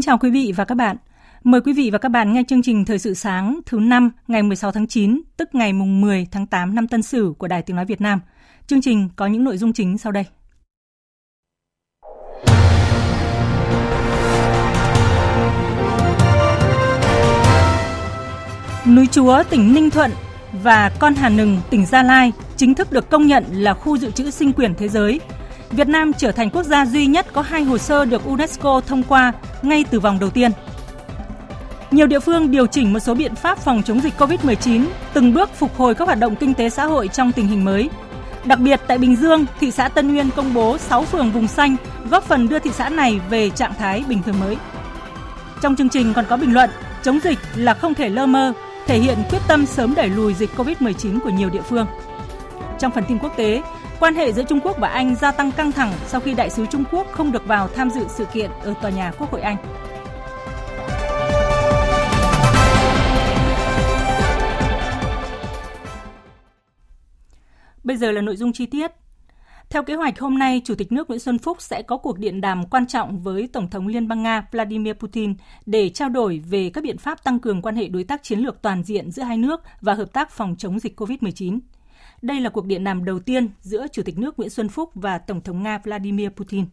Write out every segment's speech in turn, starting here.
Kính chào quý vị và các bạn. Mời quý vị và các bạn nghe chương trình Thời sự sáng thứ năm ngày 16 tháng 9, tức ngày mùng 10 tháng 8 năm Tân Sửu của Đài Tiếng Nói Việt Nam. Chương trình có những nội dung chính sau đây. Núi Chúa, tỉnh Ninh Thuận và Con Hà Nừng, tỉnh Gia Lai chính thức được công nhận là khu dự trữ sinh quyển thế giới Việt Nam trở thành quốc gia duy nhất có hai hồ sơ được UNESCO thông qua ngay từ vòng đầu tiên. Nhiều địa phương điều chỉnh một số biện pháp phòng chống dịch COVID-19, từng bước phục hồi các hoạt động kinh tế xã hội trong tình hình mới. Đặc biệt tại Bình Dương, thị xã Tân Uyên công bố 6 phường vùng xanh, góp phần đưa thị xã này về trạng thái bình thường mới. Trong chương trình còn có bình luận, chống dịch là không thể lơ mơ, thể hiện quyết tâm sớm đẩy lùi dịch COVID-19 của nhiều địa phương. Trong phần tin quốc tế, Quan hệ giữa Trung Quốc và Anh gia tăng căng thẳng sau khi đại sứ Trung Quốc không được vào tham dự sự kiện ở tòa nhà Quốc hội Anh. Bây giờ là nội dung chi tiết. Theo kế hoạch hôm nay, Chủ tịch nước Nguyễn Xuân Phúc sẽ có cuộc điện đàm quan trọng với Tổng thống Liên bang Nga Vladimir Putin để trao đổi về các biện pháp tăng cường quan hệ đối tác chiến lược toàn diện giữa hai nước và hợp tác phòng chống dịch COVID-19. Đây là cuộc điện đàm đầu tiên giữa Chủ tịch nước Nguyễn Xuân Phúc và Tổng thống Nga Vladimir Putin.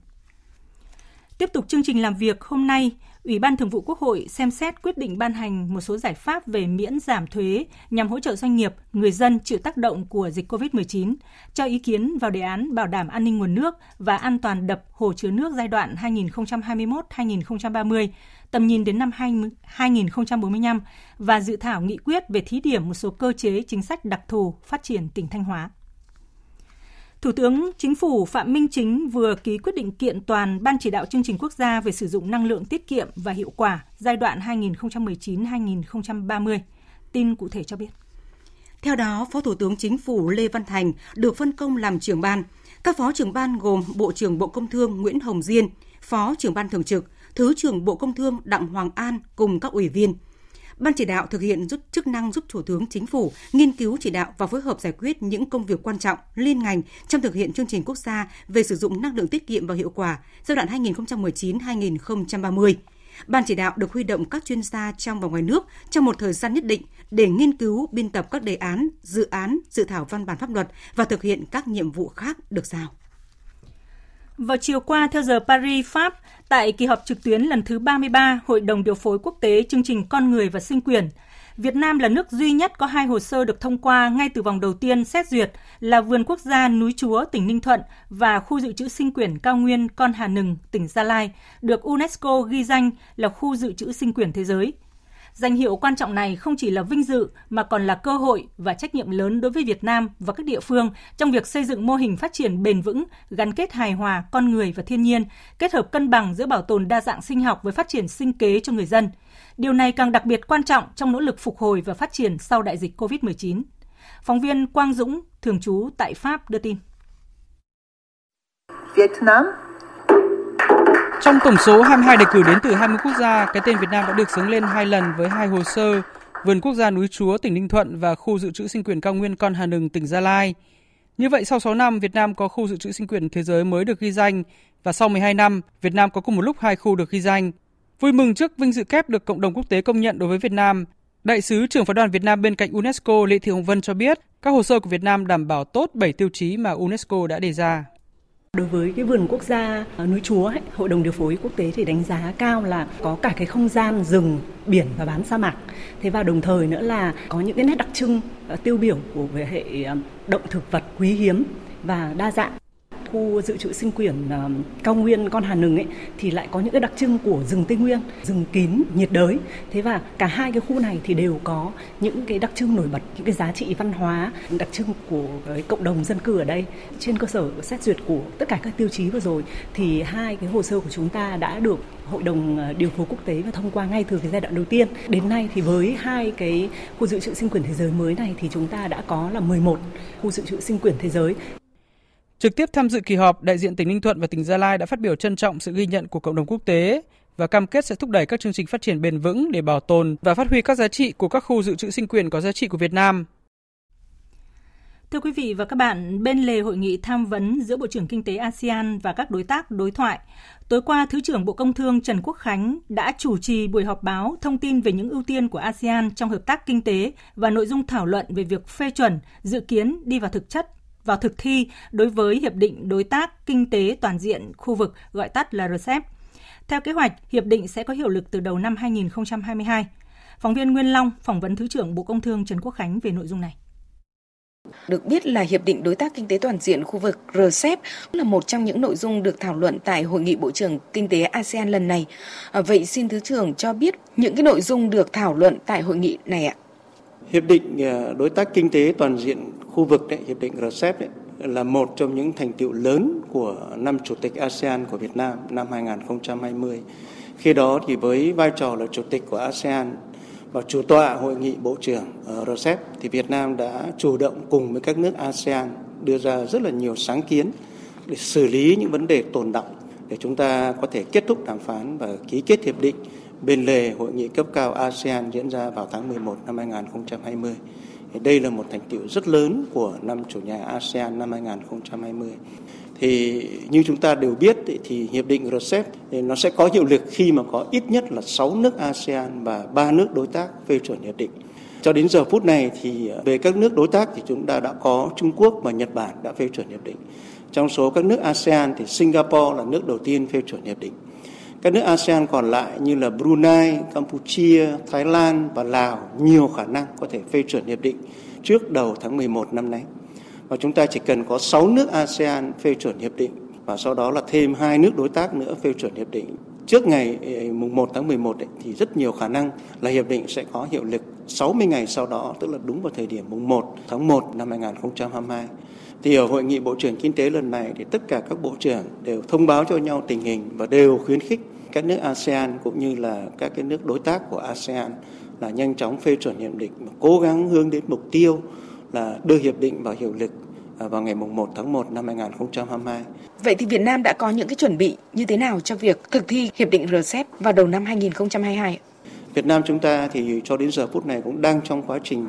Tiếp tục chương trình làm việc hôm nay, Ủy ban Thường vụ Quốc hội xem xét quyết định ban hành một số giải pháp về miễn giảm thuế nhằm hỗ trợ doanh nghiệp, người dân chịu tác động của dịch COVID-19, cho ý kiến vào đề án bảo đảm an ninh nguồn nước và an toàn đập hồ chứa nước giai đoạn 2021-2030 tầm nhìn đến năm 2045 và dự thảo nghị quyết về thí điểm một số cơ chế chính sách đặc thù phát triển tỉnh Thanh Hóa. Thủ tướng Chính phủ Phạm Minh Chính vừa ký quyết định kiện toàn Ban chỉ đạo chương trình quốc gia về sử dụng năng lượng tiết kiệm và hiệu quả giai đoạn 2019-2030. Tin cụ thể cho biết. Theo đó, Phó Thủ tướng Chính phủ Lê Văn Thành được phân công làm trưởng ban. Các phó trưởng ban gồm Bộ trưởng Bộ Công Thương Nguyễn Hồng Diên, Phó trưởng ban thường trực, Thứ trưởng Bộ Công Thương Đặng Hoàng An cùng các ủy viên. Ban chỉ đạo thực hiện giúp chức năng giúp Thủ tướng Chính phủ nghiên cứu chỉ đạo và phối hợp giải quyết những công việc quan trọng liên ngành trong thực hiện chương trình quốc gia về sử dụng năng lượng tiết kiệm và hiệu quả giai đoạn 2019-2030. Ban chỉ đạo được huy động các chuyên gia trong và ngoài nước trong một thời gian nhất định để nghiên cứu, biên tập các đề án, dự án, dự thảo văn bản pháp luật và thực hiện các nhiệm vụ khác được giao. Vào chiều qua, theo giờ Paris, Pháp, tại kỳ họp trực tuyến lần thứ 33 Hội đồng điều phối quốc tế chương trình Con người và sinh quyền, Việt Nam là nước duy nhất có hai hồ sơ được thông qua ngay từ vòng đầu tiên xét duyệt là Vườn Quốc gia Núi Chúa, tỉnh Ninh Thuận và Khu dự trữ sinh quyển cao nguyên Con Hà Nừng, tỉnh Gia Lai, được UNESCO ghi danh là khu dự trữ sinh quyển thế giới – Danh hiệu quan trọng này không chỉ là vinh dự mà còn là cơ hội và trách nhiệm lớn đối với Việt Nam và các địa phương trong việc xây dựng mô hình phát triển bền vững, gắn kết hài hòa con người và thiên nhiên, kết hợp cân bằng giữa bảo tồn đa dạng sinh học với phát triển sinh kế cho người dân. Điều này càng đặc biệt quan trọng trong nỗ lực phục hồi và phát triển sau đại dịch COVID-19. Phóng viên Quang Dũng, thường trú tại Pháp đưa tin. Vietnam trong tổng số 22 đề cử đến từ 20 quốc gia, cái tên Việt Nam đã được xướng lên hai lần với hai hồ sơ Vườn Quốc gia Núi Chúa tỉnh Ninh Thuận và Khu dự trữ sinh quyền cao nguyên Con Hà Nừng tỉnh Gia Lai. Như vậy sau 6 năm, Việt Nam có khu dự trữ sinh quyền thế giới mới được ghi danh và sau 12 năm, Việt Nam có cùng một lúc hai khu được ghi danh. Vui mừng trước vinh dự kép được cộng đồng quốc tế công nhận đối với Việt Nam, Đại sứ trưởng phái đoàn Việt Nam bên cạnh UNESCO Lê Thị Hồng Vân cho biết, các hồ sơ của Việt Nam đảm bảo tốt 7 tiêu chí mà UNESCO đã đề ra. Đối với cái vườn quốc gia ờ, núi Chúa, ấy, Hội đồng điều phối quốc tế thì đánh giá cao là có cả cái không gian rừng, biển và bán sa mạc. Thế và đồng thời nữa là có những cái nét đặc trưng ờ, tiêu biểu của về hệ ờ, động thực vật quý hiếm và đa dạng khu dự trữ sinh quyển à, cao nguyên con Hà Nừng ấy thì lại có những cái đặc trưng của rừng Tây Nguyên, rừng kín nhiệt đới. Thế và cả hai cái khu này thì đều có những cái đặc trưng nổi bật, những cái giá trị văn hóa đặc trưng của cái cộng đồng dân cư ở đây. Trên cơ sở xét duyệt của tất cả các tiêu chí vừa rồi thì hai cái hồ sơ của chúng ta đã được Hội đồng à, điều phối quốc tế và thông qua ngay từ cái giai đoạn đầu tiên. Đến nay thì với hai cái khu dự trữ sinh quyển thế giới mới này thì chúng ta đã có là 11 khu dự trữ sinh quyển thế giới. Trực tiếp tham dự kỳ họp, đại diện tỉnh Ninh Thuận và tỉnh Gia Lai đã phát biểu trân trọng sự ghi nhận của cộng đồng quốc tế và cam kết sẽ thúc đẩy các chương trình phát triển bền vững để bảo tồn và phát huy các giá trị của các khu dự trữ sinh quyền có giá trị của Việt Nam. Thưa quý vị và các bạn, bên lề hội nghị tham vấn giữa Bộ trưởng Kinh tế ASEAN và các đối tác đối thoại, tối qua Thứ trưởng Bộ Công Thương Trần Quốc Khánh đã chủ trì buổi họp báo thông tin về những ưu tiên của ASEAN trong hợp tác kinh tế và nội dung thảo luận về việc phê chuẩn, dự kiến đi vào thực chất vào thực thi đối với Hiệp định Đối tác Kinh tế Toàn diện khu vực gọi tắt là RCEP. Theo kế hoạch, hiệp định sẽ có hiệu lực từ đầu năm 2022. Phóng viên Nguyên Long phỏng vấn Thứ trưởng Bộ Công Thương Trần Quốc Khánh về nội dung này. Được biết là Hiệp định Đối tác Kinh tế Toàn diện khu vực RCEP là một trong những nội dung được thảo luận tại Hội nghị Bộ trưởng Kinh tế ASEAN lần này. À, vậy xin Thứ trưởng cho biết những cái nội dung được thảo luận tại hội nghị này ạ? Hiệp định à, Đối tác Kinh tế Toàn diện khu vực, đấy, Hiệp định RCEP đấy, là một trong những thành tiệu lớn của năm Chủ tịch ASEAN của Việt Nam năm 2020. Khi đó thì với vai trò là Chủ tịch của ASEAN và chủ tọa hội nghị bộ trưởng ờ, RCEP thì Việt Nam đã chủ động cùng với các nước ASEAN đưa ra rất là nhiều sáng kiến để xử lý những vấn đề tồn động để chúng ta có thể kết thúc đàm phán và ký kết hiệp định bên lề hội nghị cấp cao ASEAN diễn ra vào tháng 11 năm 2020. Đây là một thành tựu rất lớn của năm chủ nhà ASEAN năm 2020 thì như chúng ta đều biết thì hiệp định RCEP thì nó sẽ có hiệu lực khi mà có ít nhất là 6 nước ASEAN và 3 nước đối tác phê chuẩn hiệp định. Cho đến giờ phút này thì ờ, về các nước đối tác thì chúng ta đã có Trung Quốc và Nhật Bản đã phê chuẩn hiệp định. Trong số các nước ASEAN thì Singapore là nước đầu tiên phê chuẩn hiệp định. Các nước ASEAN còn lại như là Brunei, Campuchia, Thái Lan và Lào nhiều khả năng có thể phê chuẩn hiệp định trước đầu tháng 11 năm nay và chúng ta chỉ cần có 6 nước ASEAN phê chuẩn hiệp định và sau đó là thêm hai nước đối tác nữa phê chuẩn hiệp định trước ngày mùng 1 tháng 11 ấy, thì rất nhiều khả năng là hiệp định sẽ có hiệu lực 60 ngày sau đó tức là đúng vào thời điểm mùng 1 tháng 1 năm 2022. Thì ở hội nghị bộ trưởng kinh tế lần này thì tất cả các bộ trưởng đều thông báo cho nhau tình hình và đều khuyến khích các nước ASEAN cũng như là các cái nước đối tác của ASEAN là nhanh chóng phê chuẩn hiệp định và cố gắng hướng đến mục tiêu là đưa hiệp định vào hiệu lực à, vào ngày 1 tháng 1 năm 2022. Vậy thì Việt Nam đã có những cái chuẩn bị như thế nào cho việc thực thi hiệp định RCEP vào đầu năm 2022? Việt Nam chúng ta thì cho đến giờ phút này cũng đang trong quá trình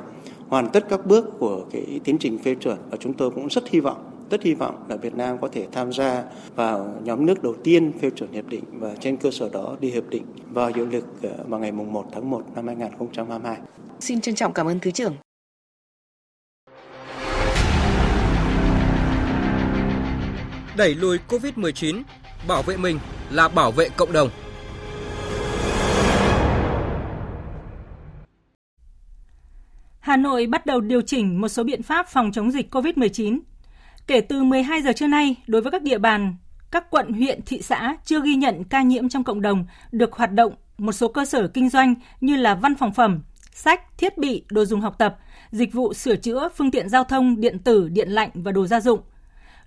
hoàn tất các bước của cái tiến trình phê chuẩn và chúng tôi cũng rất hy vọng rất hy vọng là Việt Nam có thể tham gia vào nhóm nước đầu tiên phê chuẩn hiệp định và trên cơ sở đó đi hiệp định vào hiệu lực à, vào ngày 1 tháng 1 năm 2022. Xin trân trọng cảm ơn Thứ trưởng. đẩy lùi Covid-19, bảo vệ mình là bảo vệ cộng đồng. Hà Nội bắt đầu điều chỉnh một số biện pháp phòng chống dịch COVID-19. Kể từ 12 giờ trưa nay, đối với các địa bàn, các quận, huyện, thị xã chưa ghi nhận ca nhiễm trong cộng đồng được hoạt động một số cơ sở kinh doanh như là văn phòng phẩm, sách, thiết bị, đồ dùng học tập, dịch vụ sửa chữa, phương tiện giao thông, điện tử, điện lạnh và đồ gia dụng –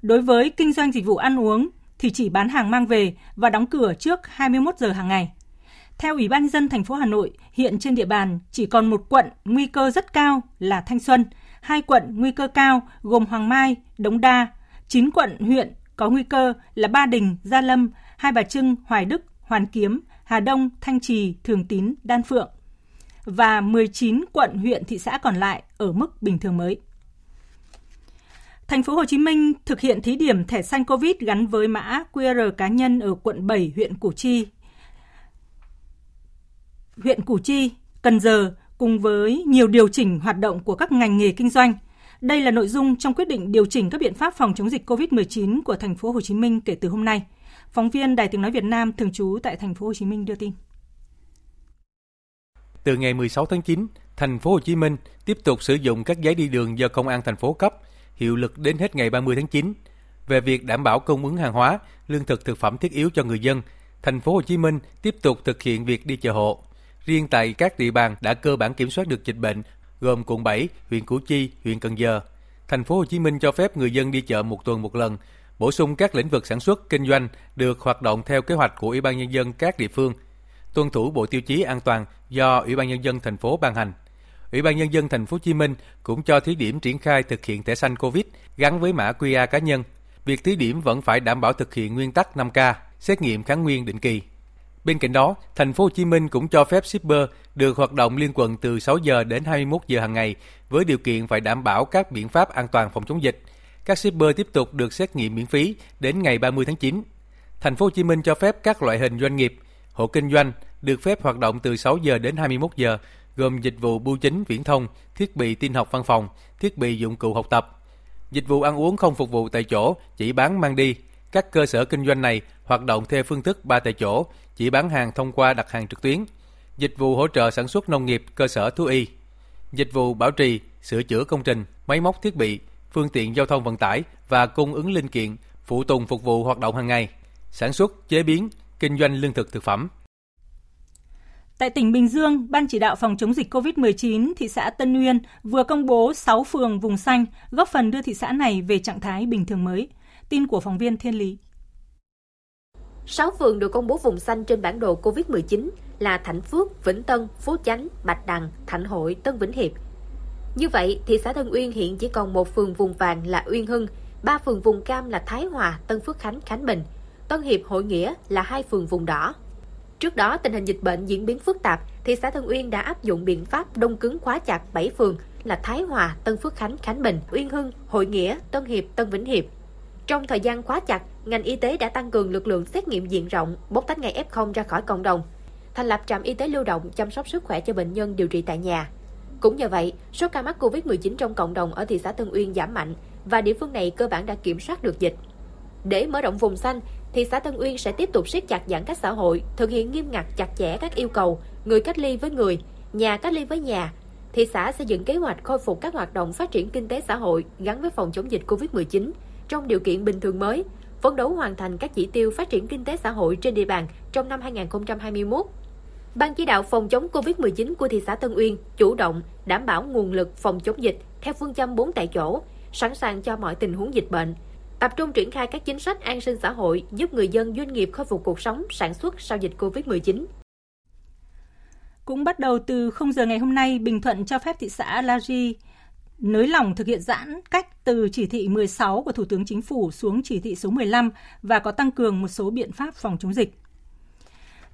Đối với kinh doanh dịch vụ ăn uống thì chỉ bán hàng mang về và đóng cửa trước 21 giờ hàng ngày. Theo Ủy ban nhân dân thành phố Hà Nội, hiện trên địa bàn chỉ còn một quận nguy cơ rất cao là Thanh Xuân, hai quận nguy cơ cao gồm Hoàng Mai, Đống Đa, 9 quận huyện có nguy cơ là Ba Đình, Gia Lâm, Hai Bà Trưng, Hoài Đức, Hoàn Kiếm, Hà Đông, Thanh Trì, Thường Tín, Đan Phượng và 19 quận huyện thị xã còn lại ở mức bình thường mới. Thành phố Hồ Chí Minh thực hiện thí điểm thẻ xanh COVID gắn với mã QR cá nhân ở quận 7 huyện Củ Chi. Huyện Củ Chi, Cần Giờ cùng với nhiều điều chỉnh hoạt động của các ngành nghề kinh doanh. Đây là nội dung trong quyết định điều chỉnh các biện pháp phòng chống dịch COVID-19 của thành phố Hồ Chí Minh kể từ hôm nay. Phóng viên Đài Tiếng nói Việt Nam thường trú tại thành phố Hồ Chí Minh đưa tin. Từ ngày 16 tháng 9, thành phố Hồ Chí Minh tiếp tục sử dụng các giấy đi đường do công an thành phố cấp hiệu lực đến hết ngày 30 tháng 9. về việc đảm bảo cung ứng hàng hóa, lương thực thực phẩm thiết yếu cho người dân, thành phố Hồ Chí Minh tiếp tục thực hiện việc đi chợ hộ. Riêng tại các địa bàn đã cơ bản kiểm soát được dịch bệnh, gồm quận 7, huyện Củ Chi, huyện Cần Giờ. Thành phố Hồ Chí Minh cho phép người dân đi chợ một tuần một lần, bổ sung các lĩnh vực sản xuất, kinh doanh được hoạt động theo kế hoạch của Ủy ban nhân dân các địa phương, tuân thủ bộ tiêu chí an toàn do Ủy ban nhân dân thành phố ban hành. Ủy ban nhân dân thành phố Hồ Chí Minh cũng cho thí điểm triển khai thực hiện thẻ xanh Covid gắn với mã QR cá nhân. Việc thí điểm vẫn phải đảm bảo thực hiện nguyên tắc 5K, xét nghiệm kháng nguyên định kỳ. Bên cạnh đó, thành phố Hồ Chí Minh cũng cho phép shipper được hoạt động liên quận từ 6 giờ đến 21 giờ hàng ngày với điều kiện phải đảm bảo các biện pháp an toàn phòng chống dịch. Các shipper tiếp tục được xét nghiệm miễn phí đến ngày 30 tháng 9. Thành phố Hồ Chí Minh cho phép các loại hình doanh nghiệp, hộ kinh doanh được phép hoạt động từ 6 giờ đến 21 giờ, gồm dịch vụ bưu chính viễn thông, thiết bị tin học văn phòng, thiết bị dụng cụ học tập. Dịch vụ ăn uống không phục vụ tại chỗ, chỉ bán mang đi. Các cơ sở kinh doanh này hoạt động theo phương thức ba tại chỗ, chỉ bán hàng thông qua đặt hàng trực tuyến. Dịch vụ hỗ trợ sản xuất nông nghiệp, cơ sở thú y. Dịch vụ bảo trì, sửa chữa công trình, máy móc thiết bị, phương tiện giao thông vận tải và cung ứng linh kiện, phụ tùng phục vụ hoạt động hàng ngày, sản xuất, chế biến, kinh doanh lương thực thực phẩm. Tại tỉnh Bình Dương, Ban chỉ đạo phòng chống dịch COVID-19 thị xã Tân Uyên vừa công bố 6 phường vùng xanh, góp phần đưa thị xã này về trạng thái bình thường mới. Tin của phóng viên Thiên Lý. 6 phường được công bố vùng xanh trên bản đồ COVID-19 là Thạnh Phước, Vĩnh Tân, Phú Chánh, Bạch Đằng, Thạnh Hội, Tân Vĩnh Hiệp. Như vậy, thị xã Tân Uyên hiện chỉ còn một phường vùng vàng là Uyên Hưng, ba phường vùng cam là Thái Hòa, Tân Phước Khánh, Khánh Bình, Tân Hiệp, Hội Nghĩa là hai phường vùng đỏ. Trước đó, tình hình dịch bệnh diễn biến phức tạp, thị xã Tân Uyên đã áp dụng biện pháp đông cứng khóa chặt 7 phường là Thái Hòa, Tân Phước Khánh, Khánh Bình, Uyên Hưng, Hội Nghĩa, Tân Hiệp, Tân Vĩnh Hiệp. Trong thời gian khóa chặt, ngành y tế đã tăng cường lực lượng xét nghiệm diện rộng, bóc tách ngay F0 ra khỏi cộng đồng, thành lập trạm y tế lưu động chăm sóc sức khỏe cho bệnh nhân điều trị tại nhà. Cũng nhờ vậy, số ca mắc COVID-19 trong cộng đồng ở thị xã Tân Uyên giảm mạnh và địa phương này cơ bản đã kiểm soát được dịch. Để mở rộng vùng xanh, thị xã Tân Uyên sẽ tiếp tục siết chặt giãn cách xã hội, thực hiện nghiêm ngặt chặt chẽ các yêu cầu người cách ly với người, nhà cách ly với nhà. Thị xã xây dựng kế hoạch khôi phục các hoạt động phát triển kinh tế xã hội gắn với phòng chống dịch COVID-19 trong điều kiện bình thường mới, phấn đấu hoàn thành các chỉ tiêu phát triển kinh tế xã hội trên địa bàn trong năm 2021. Ban chỉ đạo phòng chống COVID-19 của thị xã Tân Uyên chủ động đảm bảo nguồn lực phòng chống dịch theo phương châm 4 tại chỗ, sẵn sàng cho mọi tình huống dịch bệnh, tập trung triển khai các chính sách an sinh xã hội giúp người dân doanh nghiệp khôi phục cuộc sống sản xuất sau dịch COVID-19. Cũng bắt đầu từ 0 giờ ngày hôm nay, Bình Thuận cho phép thị xã La Ri nới lỏng thực hiện giãn cách từ chỉ thị 16 của Thủ tướng Chính phủ xuống chỉ thị số 15 và có tăng cường một số biện pháp phòng chống dịch.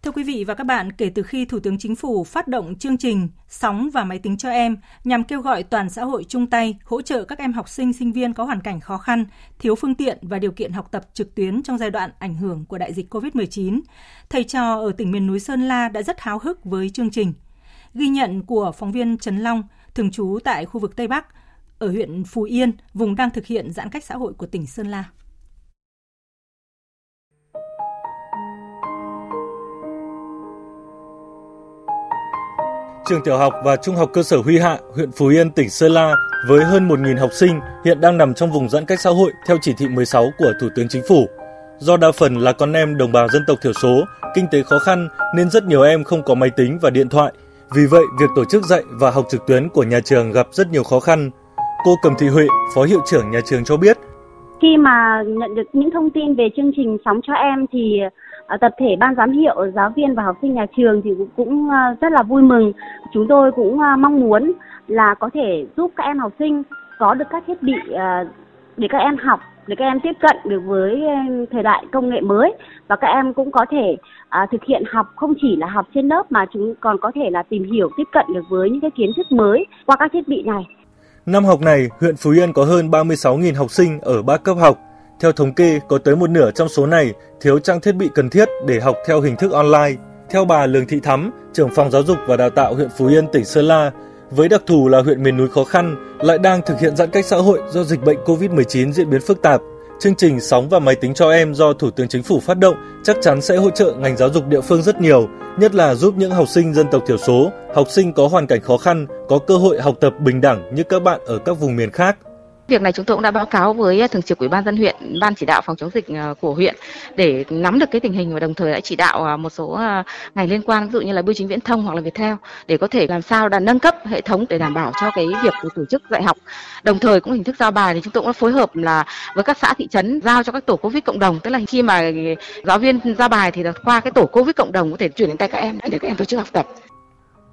Thưa quý vị và các bạn, kể từ khi Thủ tướng Chính phủ phát động chương trình Sóng và máy tính cho em nhằm kêu gọi toàn xã hội chung tay hỗ trợ các em học sinh, sinh viên có hoàn cảnh khó khăn, thiếu phương tiện và điều kiện học tập trực tuyến trong giai đoạn ảnh hưởng của đại dịch COVID-19, thầy trò ở tỉnh miền núi Sơn La đã rất háo hức với chương trình. Ghi nhận của phóng viên Trần Long, thường trú tại khu vực Tây Bắc, ở huyện Phú Yên, vùng đang thực hiện giãn cách xã hội của tỉnh Sơn La. Trường tiểu học và trung học cơ sở Huy Hạ, huyện Phú Yên, tỉnh Sơn La với hơn 1.000 học sinh hiện đang nằm trong vùng giãn cách xã hội theo chỉ thị 16 của Thủ tướng Chính phủ. Do đa phần là con em đồng bào dân tộc thiểu số, kinh tế khó khăn nên rất nhiều em không có máy tính và điện thoại. Vì vậy, việc tổ chức dạy và học trực tuyến của nhà trường gặp rất nhiều khó khăn. Cô Cầm Thị Huệ, Phó Hiệu trưởng nhà trường cho biết. Khi mà nhận được những thông tin về chương trình Sóng cho em thì à, tập thể ban giám hiệu, giáo viên và học sinh nhà trường thì cũng, à, rất là vui mừng. Chúng tôi cũng à, mong muốn là có thể giúp các em học sinh có được các thiết bị để các em học để các em tiếp cận được với ờ, thời đại công nghệ mới và các em cũng có thể à, thực hiện học không chỉ là học trên lớp mà chúng còn có thể là tìm hiểu tiếp cận được với những cái kiến thức mới qua các thiết bị này. Năm học này, huyện Phú Yên có hơn 36.000 học sinh ở ba cấp học theo thống kê, có tới một nửa trong số này thiếu trang thiết bị cần thiết để học theo hình thức online. Theo bà Lương Thị Thắm, trưởng phòng giáo dục và đào tạo huyện Phú Yên, tỉnh Sơn La, với đặc thù là huyện miền núi khó khăn, lại đang thực hiện giãn cách xã hội do dịch bệnh COVID-19 diễn biến phức tạp. Chương trình Sóng và Máy tính cho em do Thủ tướng Chính phủ phát động chắc chắn sẽ hỗ trợ ngành giáo dục địa phương rất nhiều, nhất là giúp những học sinh dân tộc thiểu số, học sinh có hoàn cảnh khó khăn có cơ hội học tập bình đẳng như các bạn ở các vùng miền khác. Việc này chúng tôi cũng đã báo cáo với ờ, thường trực ủy ban dân huyện, ban chỉ đạo phòng chống dịch ờ, của huyện để nắm được cái tình hình và đồng thời đã chỉ đạo ờ, một số ngành liên quan ví dụ như là bưu chính viễn thông hoặc là Viettel để có thể làm sao là nâng cấp hệ thống để đảm bảo cho cái việc tổ chức dạy học. Đồng thời cũng hình thức giao bài thì chúng tôi cũng đã phối hợp là với các xã thị trấn giao cho các tổ Covid cộng đồng, tức là khi mà giáo viên ra bài thì qua cái tổ Covid cộng đồng có thể chuyển đến tay các em để các em tổ chức học tập.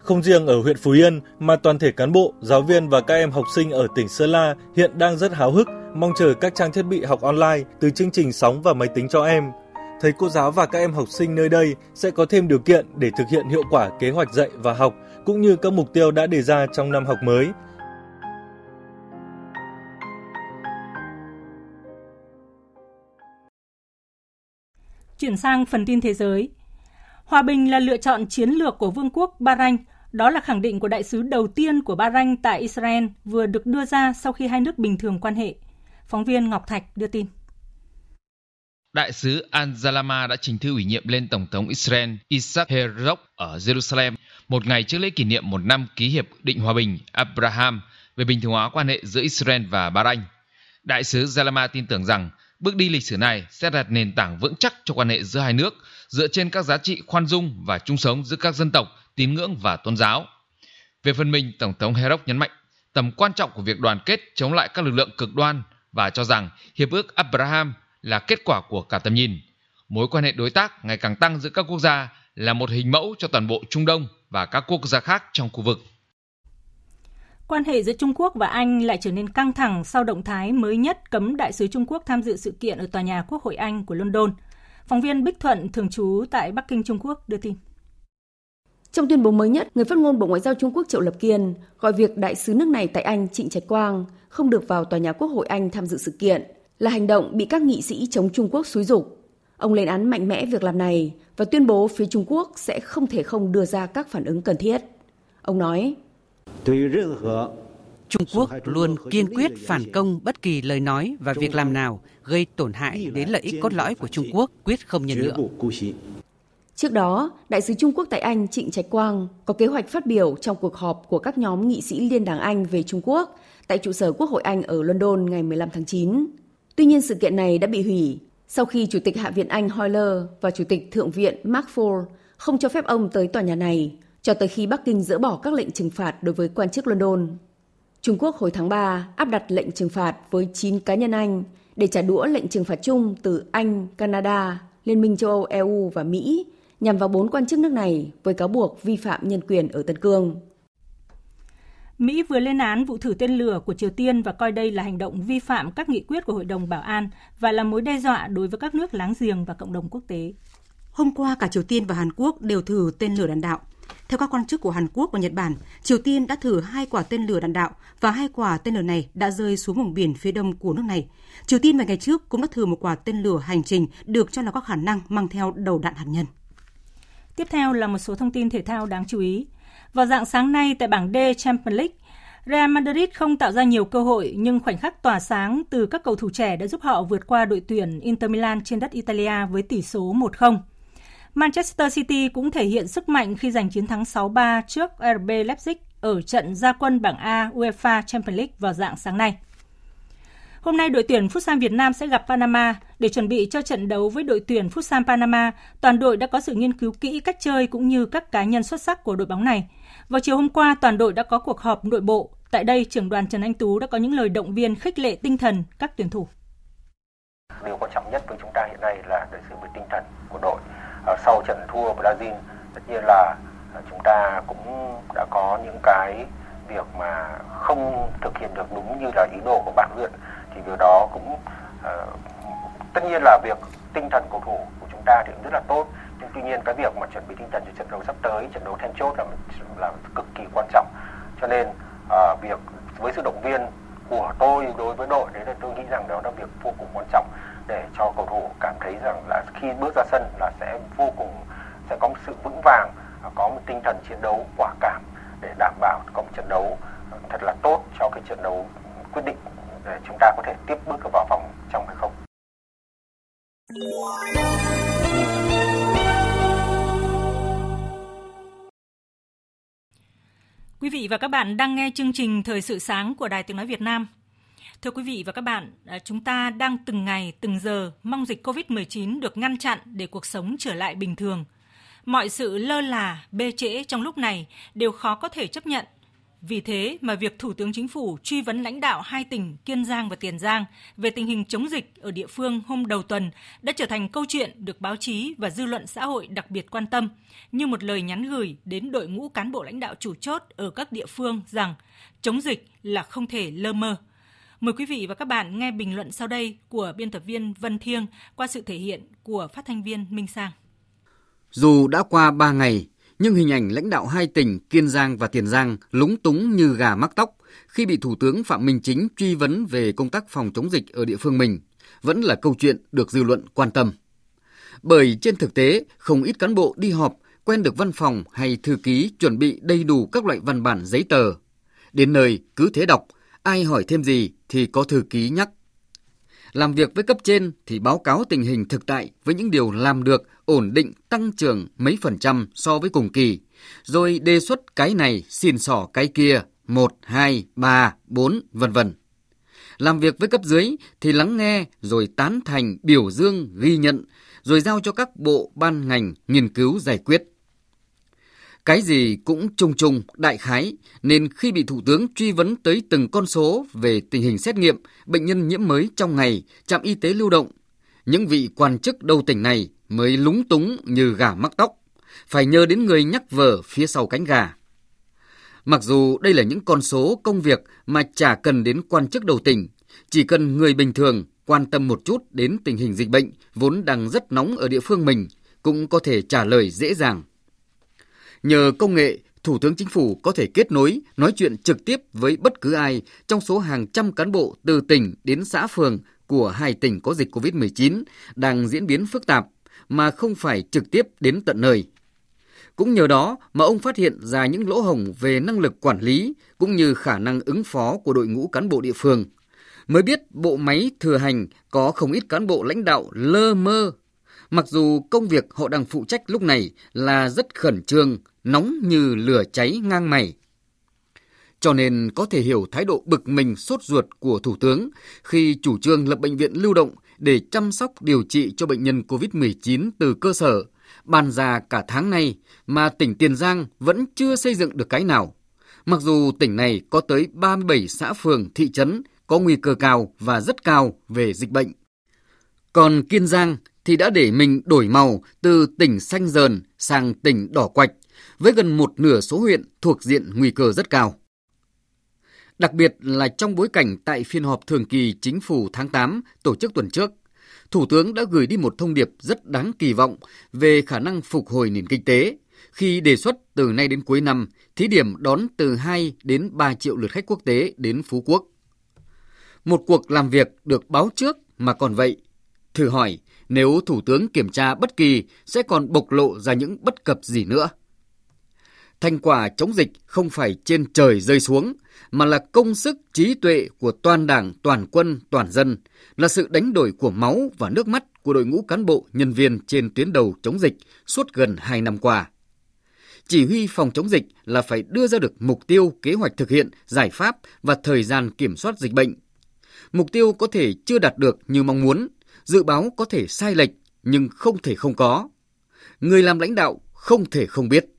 Không riêng ở huyện Phú Yên mà toàn thể cán bộ, giáo viên và các em học sinh ở tỉnh Sơn La hiện đang rất háo hức mong chờ các trang thiết bị học online từ chương trình sóng và máy tính cho em. Thầy cô giáo và các em học sinh nơi đây sẽ có thêm điều kiện để thực hiện hiệu quả kế hoạch dạy và học cũng như các mục tiêu đã đề ra trong năm học mới. Chuyển sang phần tin thế giới. Hòa bình là lựa chọn chiến lược của Vương quốc Bahrain đó là khẳng định của đại sứ đầu tiên của Bahrain tại Israel vừa được đưa ra sau khi hai nước bình thường quan hệ. Phóng viên Ngọc Thạch đưa tin. Đại sứ Al-Zalama đã trình thư ủy nhiệm lên Tổng thống Israel Isaac Herzog ở Jerusalem một ngày trước lễ kỷ niệm một năm ký hiệp định hòa bình Abraham về bình thường hóa quan hệ giữa Israel và Bahrain. Đại sứ Zalama tin tưởng rằng bước đi lịch sử này sẽ đặt nền tảng vững chắc cho quan hệ giữa hai nước dựa trên các giá trị khoan dung và chung sống giữa các dân tộc tín ngưỡng và tôn giáo. Về phần mình, Tổng thống Herok nhấn mạnh tầm quan trọng của việc đoàn kết chống lại các lực lượng cực đoan và cho rằng Hiệp ước Abraham là kết quả của cả tầm nhìn. Mối quan hệ đối tác ngày càng tăng giữa các quốc gia là một hình mẫu cho toàn bộ Trung Đông và các quốc gia khác trong khu vực. Quan hệ giữa Trung Quốc và Anh lại trở nên căng thẳng sau động thái mới nhất cấm đại sứ Trung Quốc tham dự sự kiện ở tòa nhà Quốc hội Anh của London. Phóng viên Bích Thuận thường trú tại Bắc Kinh, Trung Quốc đưa tin. Trong tuyên bố mới nhất, người phát ngôn Bộ Ngoại giao Trung Quốc Triệu Lập Kiên gọi việc đại sứ nước này tại Anh Trịnh Trạch Quang không được vào tòa nhà Quốc hội Anh tham dự sự kiện là hành động bị các nghị sĩ chống Trung Quốc xúi dục. Ông lên án mạnh mẽ việc làm này và tuyên bố phía Trung Quốc sẽ không thể không đưa ra các phản ứng cần thiết. Ông nói, Trung Quốc luôn kiên quyết phản công bất kỳ lời nói và việc làm nào gây tổn hại đến lợi ích cốt lõi của Trung Quốc quyết không nhân nhượng. Trước đó, Đại sứ Trung Quốc tại Anh Trịnh Trạch Quang có kế hoạch phát biểu trong cuộc họp của các nhóm nghị sĩ Liên đảng Anh về Trung Quốc tại trụ sở Quốc hội Anh ở London ngày 15 tháng 9. Tuy nhiên sự kiện này đã bị hủy sau khi Chủ tịch Hạ viện Anh Hoyle và Chủ tịch Thượng viện Mark Ford không cho phép ông tới tòa nhà này cho tới khi Bắc Kinh dỡ bỏ các lệnh trừng phạt đối với quan chức London. Trung Quốc hồi tháng 3 áp đặt lệnh trừng phạt với 9 cá nhân Anh để trả đũa lệnh trừng phạt chung từ Anh, Canada, Liên minh châu Âu EU và Mỹ nhằm vào bốn quan chức nước này với cáo buộc vi phạm nhân quyền ở Tân Cương. Mỹ vừa lên án vụ thử tên lửa của Triều Tiên và coi đây là hành động vi phạm các nghị quyết của Hội đồng Bảo an và là mối đe dọa đối với các nước láng giềng và cộng đồng quốc tế. Hôm qua, cả Triều Tiên và Hàn Quốc đều thử tên lửa đạn đạo. Theo các quan chức của Hàn Quốc và Nhật Bản, Triều Tiên đã thử hai quả tên lửa đạn đạo và hai quả tên lửa này đã rơi xuống vùng biển phía đông của nước này. Triều Tiên vài ngày trước cũng đã thử một quả tên lửa hành trình được cho là có khả năng mang theo đầu đạn hạt nhân. Tiếp theo là một số thông tin thể thao đáng chú ý. Vào dạng sáng nay tại bảng D Champions League, Real Madrid không tạo ra nhiều cơ hội nhưng khoảnh khắc tỏa sáng từ các cầu thủ trẻ đã giúp họ vượt qua đội tuyển Inter Milan trên đất Italia với tỷ số 1-0. Manchester City cũng thể hiện sức mạnh khi giành chiến thắng 6-3 trước RB Leipzig ở trận gia quân bảng A UEFA Champions League vào dạng sáng nay. Hôm nay đội tuyển Futsal Việt Nam sẽ gặp Panama để chuẩn bị cho trận đấu với đội tuyển Futsal Panama. Toàn đội đã có sự nghiên cứu kỹ cách chơi cũng như các cá nhân xuất sắc của đội bóng này. Vào chiều hôm qua, toàn đội đã có cuộc họp nội bộ. Tại đây, trưởng đoàn Trần Anh Tú đã có những lời động viên khích lệ tinh thần các tuyển thủ. Điều quan trọng nhất với chúng ta hiện nay là để sự tinh thần của đội. Ờ, sau trận thua Brazil, tất nhiên là ờ, chúng ta cũng đã có những cái việc mà không thực hiện được đúng như là ý đồ của bạn luyện thì điều đó cũng uh, tất nhiên là việc tinh thần cầu thủ của chúng ta thì cũng rất là tốt. Nhưng tuy nhiên cái việc mà chuẩn bị tinh thần cho trận đấu sắp tới trận đấu then chốt là là cực kỳ quan trọng. Cho nên uh, việc với sự động viên của tôi đối với đội đấy là tôi nghĩ rằng đó là việc vô cùng quan trọng để cho cầu thủ cảm thấy rằng là khi bước ra sân là sẽ vô cùng sẽ có một sự vững vàng có một tinh thần chiến đấu quả cảm để đảm bảo có một trận đấu thật là tốt cho cái trận đấu quyết định chúng ta có thể tiếp bước vào vòng trong hay không. Quý vị và các bạn đang nghe chương trình Thời sự sáng của Đài Tiếng Nói Việt Nam. Thưa quý vị và các bạn, à, chúng ta đang từng ngày, từng giờ mong dịch COVID-19 được ngăn chặn để cuộc sống trở lại bình thường. Mọi sự lơ là, bê trễ trong lúc này đều khó có thể chấp nhận. Vì thế mà việc Thủ tướng Chính phủ truy vấn lãnh đạo hai tỉnh Kiên Giang và Tiền Giang về tình hình chống dịch ở địa phương hôm đầu tuần đã trở thành câu chuyện được báo chí và dư luận xã hội đặc biệt quan tâm, như một lời nhắn gửi đến đội ngũ cán bộ lãnh đạo chủ chốt ở các địa phương rằng chống dịch là không thể lơ mơ. Mời quý vị và các bạn nghe bình luận sau đây của biên tập viên Vân Thiêng qua sự thể hiện của phát thanh viên Minh Sang. Dù đã qua 3 ngày, nhưng hình ảnh lãnh đạo hai tỉnh Kiên Giang và Tiền Giang lúng túng như gà mắc tóc khi bị Thủ tướng Phạm Minh Chính truy vấn về công tác phòng chống dịch ở địa phương mình vẫn là câu chuyện được dư luận quan tâm. Bởi trên thực tế, không ít cán bộ đi họp quen được văn phòng hay thư ký chuẩn bị đầy đủ các loại văn bản giấy tờ. Đến nơi cứ thế đọc, ai hỏi thêm gì thì có thư ký nhắc. Làm việc với cấp trên thì báo cáo tình hình thực tại với những điều làm được, ổn định tăng trưởng mấy phần trăm so với cùng kỳ, rồi đề xuất cái này xin sỏ cái kia, 1, 2, 3, 4, vân vân. Làm việc với cấp dưới thì lắng nghe rồi tán thành, biểu dương, ghi nhận, rồi giao cho các bộ ban ngành nghiên cứu giải quyết. Cái gì cũng chung chung, đại khái, nên khi bị Thủ tướng truy vấn tới từng con số về tình hình xét nghiệm, bệnh nhân nhiễm mới trong ngày, trạm y tế lưu động, những vị quan chức đầu tỉnh này mới lúng túng như gà mắc tóc, phải nhờ đến người nhắc vở phía sau cánh gà. Mặc dù đây là những con số công việc mà chả cần đến quan chức đầu tỉnh, chỉ cần người bình thường quan tâm một chút đến tình hình dịch bệnh vốn đang rất nóng ở địa phương mình cũng có thể trả lời dễ dàng. Nhờ công nghệ, Thủ tướng Chính phủ có thể kết nối, nói chuyện trực tiếp với bất cứ ai trong số hàng trăm cán bộ từ tỉnh đến xã phường của hai tỉnh có dịch COVID-19 đang diễn biến phức tạp mà không phải trực tiếp đến tận nơi. Cũng nhờ đó mà ông phát hiện ra những lỗ hổng về năng lực quản lý cũng như khả năng ứng phó của đội ngũ cán bộ địa phương. Mới biết bộ máy thừa hành có không ít cán bộ lãnh đạo lơ mơ. Mặc dù công việc họ đang phụ trách lúc này là rất khẩn trương, nóng như lửa cháy ngang mày. Cho nên có thể hiểu thái độ bực mình sốt ruột của Thủ tướng khi chủ trương lập bệnh viện lưu động để chăm sóc điều trị cho bệnh nhân COVID-19 từ cơ sở, bàn ra cả tháng nay mà tỉnh Tiền Giang vẫn chưa xây dựng được cái nào. Mặc dù tỉnh này có tới 37 xã phường, thị trấn có nguy cơ cao và rất cao về dịch bệnh. Còn Kiên Giang thì đã để mình đổi màu từ tỉnh xanh dờn sang tỉnh đỏ quạch với gần một nửa số huyện thuộc diện nguy cơ rất cao. Đặc biệt là trong bối cảnh tại phiên họp thường kỳ chính phủ tháng 8 tổ chức tuần trước, Thủ tướng đã gửi đi một thông điệp rất đáng kỳ vọng về khả năng phục hồi nền kinh tế khi đề xuất từ nay đến cuối năm thí điểm đón từ 2 đến 3 triệu lượt khách quốc tế đến Phú Quốc. Một cuộc làm việc được báo trước mà còn vậy. Thử hỏi, nếu Thủ tướng kiểm tra bất kỳ sẽ còn bộc lộ ra những bất cập gì nữa? Thành quả chống dịch không phải trên trời rơi xuống, mà là công sức trí tuệ của toàn đảng, toàn quân, toàn dân, là sự đánh đổi của máu và nước mắt của đội ngũ cán bộ, nhân viên trên tuyến đầu chống dịch suốt gần 2 năm qua. Chỉ huy phòng chống dịch là phải đưa ra được mục tiêu, kế hoạch thực hiện, giải pháp và thời gian kiểm soát dịch bệnh. Mục tiêu có thể chưa đạt được như mong muốn, dự báo có thể sai lệch nhưng không thể không có. Người làm lãnh đạo không thể không biết.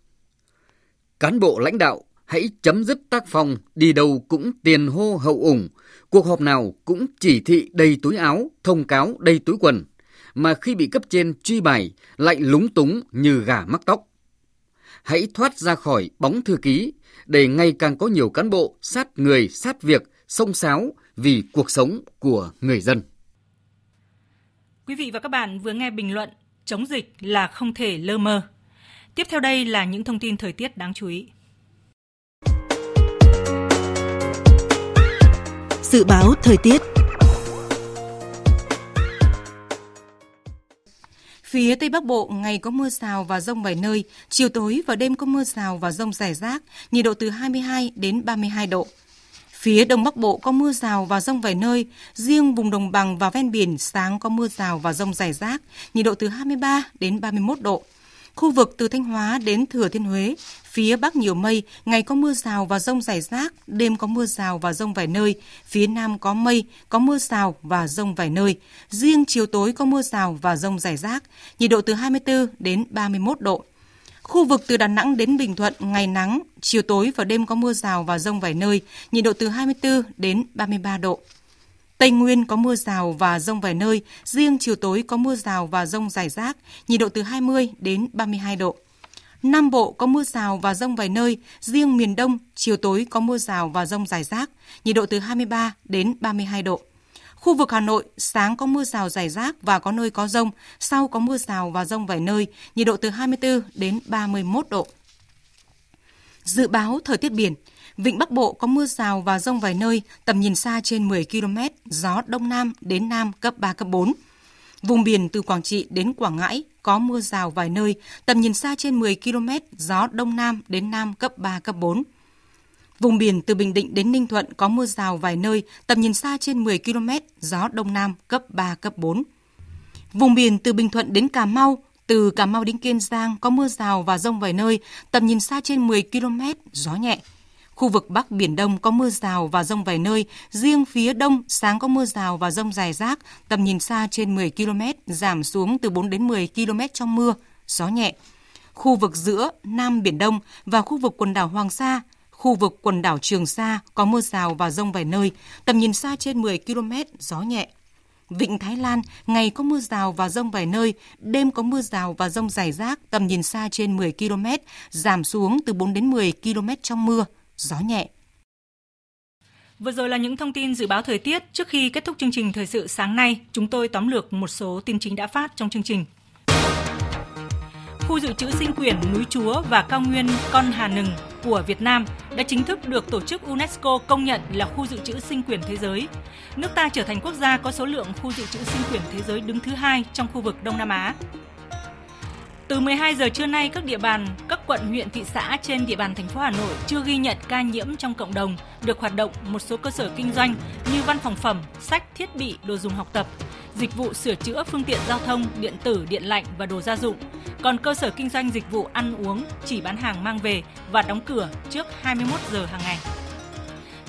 Cán bộ lãnh đạo hãy chấm dứt tác phong đi đâu cũng tiền hô hậu ủng, cuộc họp nào cũng chỉ thị đầy túi áo, thông cáo đầy túi quần, mà khi bị cấp trên truy bài lại lúng túng như gà mắc tóc. Hãy thoát ra khỏi bóng thư ký để ngày càng có nhiều cán bộ sát người sát việc, sông sáo vì cuộc sống của người dân. Quý vị và các bạn vừa nghe bình luận chống dịch là không thể lơ mơ. Tiếp theo đây là những thông tin thời tiết đáng chú ý. Dự báo thời tiết Phía Tây Bắc Bộ ngày có mưa rào và rông vài nơi, chiều tối và đêm có mưa rào và rông rải rác, nhiệt độ từ 22 đến 32 độ. Phía Đông Bắc Bộ có mưa rào và rông vài nơi, riêng vùng đồng bằng và ven biển sáng có mưa rào và rông rải rác, nhiệt độ từ 23 đến 31 độ. Khu vực từ Thanh Hóa đến Thừa Thiên Huế, phía Bắc nhiều mây, ngày có mưa rào và rông rải rác, đêm có mưa rào và rông vài nơi, phía Nam có mây, có mưa rào và rông vài nơi, riêng chiều tối có mưa rào và rông rải rác, nhiệt độ từ 24 đến 31 độ. Khu vực từ Đà Nẵng đến Bình Thuận ngày nắng, chiều tối và đêm có mưa rào và rông vài nơi, nhiệt độ từ 24 đến 33 độ. Tây Nguyên có mưa rào và rông vài nơi, riêng chiều tối có mưa rào và rông rải rác, nhiệt độ từ 20 đến 32 độ. Nam Bộ có mưa rào và rông vài nơi, riêng miền Đông chiều tối có mưa rào và rông rải rác, nhiệt độ từ 23 đến 32 độ. Khu vực Hà Nội, sáng có mưa rào rải rác và có nơi có rông, sau có mưa rào và rông vài nơi, nhiệt độ từ 24 đến 31 độ. Dự báo thời tiết biển, Vịnh Bắc Bộ có mưa rào và rông vài nơi, tầm nhìn xa trên 10 km, gió Đông Nam đến Nam cấp 3, cấp 4. Vùng biển từ Quảng Trị đến Quảng Ngãi có mưa rào vài nơi, tầm nhìn xa trên 10 km, gió Đông Nam đến Nam cấp 3, cấp 4. Vùng biển từ Bình Định đến Ninh Thuận có mưa rào vài nơi, tầm nhìn xa trên 10 km, gió Đông Nam cấp 3, cấp 4. Vùng biển từ Bình Thuận đến Cà Mau, từ Cà Mau đến Kiên Giang có mưa rào và rông vài nơi, tầm nhìn xa trên 10 km, gió nhẹ. Khu vực Bắc Biển Đông có mưa rào và rông vài nơi, riêng phía Đông sáng có mưa rào và rông dài rác, tầm nhìn xa trên 10 km, giảm xuống từ 4 đến 10 km trong mưa, gió nhẹ. Khu vực giữa Nam Biển Đông và khu vực quần đảo Hoàng Sa, khu vực quần đảo Trường Sa có mưa rào và rông vài nơi, tầm nhìn xa trên 10 km, gió nhẹ. Vịnh Thái Lan, ngày có mưa rào và rông vài nơi, đêm có mưa rào và rông rải rác, tầm nhìn xa trên 10 km, giảm xuống từ 4 đến 10 km trong mưa, gió nhẹ. Vừa rồi là những thông tin dự báo thời tiết. Trước khi kết thúc chương trình thời sự sáng nay, chúng tôi tóm lược một số tin chính đã phát trong chương trình. Khu dự trữ sinh quyển núi Chúa và cao nguyên Con Hà Nừng của Việt Nam đã chính thức được tổ chức UNESCO công nhận là khu dự trữ sinh quyển thế giới. Nước ta trở thành quốc gia có số lượng khu dự trữ sinh quyển thế giới đứng thứ hai trong khu vực Đông Nam Á. Từ 12 giờ trưa nay, các địa bàn, các quận, huyện, thị xã trên địa bàn thành phố Hà Nội chưa ghi nhận ca nhiễm trong cộng đồng, được hoạt động một số cơ sở kinh doanh như văn phòng phẩm, sách, thiết bị, đồ dùng học tập, dịch vụ sửa chữa phương tiện giao thông, điện tử, điện lạnh và đồ gia dụng. Còn cơ sở kinh doanh dịch vụ ăn uống chỉ bán hàng mang về và đóng cửa trước 21 giờ hàng ngày.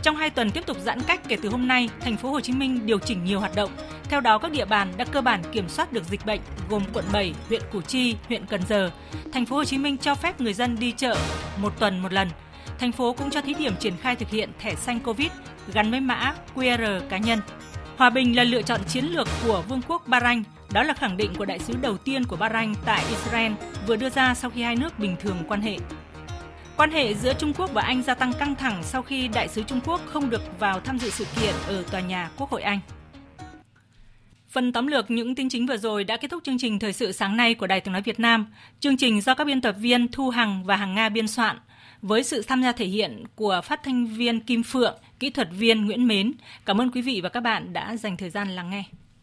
Trong 2 tuần tiếp tục giãn cách kể từ hôm nay, thành phố Hồ Chí Minh điều chỉnh nhiều hoạt động. Theo đó, các địa bàn đã cơ bản kiểm soát được dịch bệnh gồm quận 7, huyện Củ Chi, huyện Cần Giờ. Thành phố Hồ Chí Minh cho phép người dân đi chợ một tuần một lần. Thành phố cũng cho thí điểm triển khai thực hiện thẻ xanh Covid gắn với mã QR cá nhân. Hòa bình là lựa chọn chiến lược của Vương quốc Bahrain. Đó là khẳng định của đại sứ đầu tiên của Bahrain tại Israel vừa đưa ra sau khi hai nước bình thường quan hệ. Quan hệ giữa Trung Quốc và Anh gia tăng căng thẳng sau khi đại sứ Trung Quốc không được vào tham dự sự kiện ở tòa nhà Quốc hội Anh. Phần tóm lược những tin chính vừa rồi đã kết thúc chương trình thời sự sáng nay của Đài Tiếng nói Việt Nam. Chương trình do các biên tập viên Thu Hằng và Hằng Nga biên soạn với sự tham gia thể hiện của phát thanh viên Kim Phượng, kỹ thuật viên Nguyễn Mến. Cảm ơn quý vị và các bạn đã dành thời gian lắng nghe.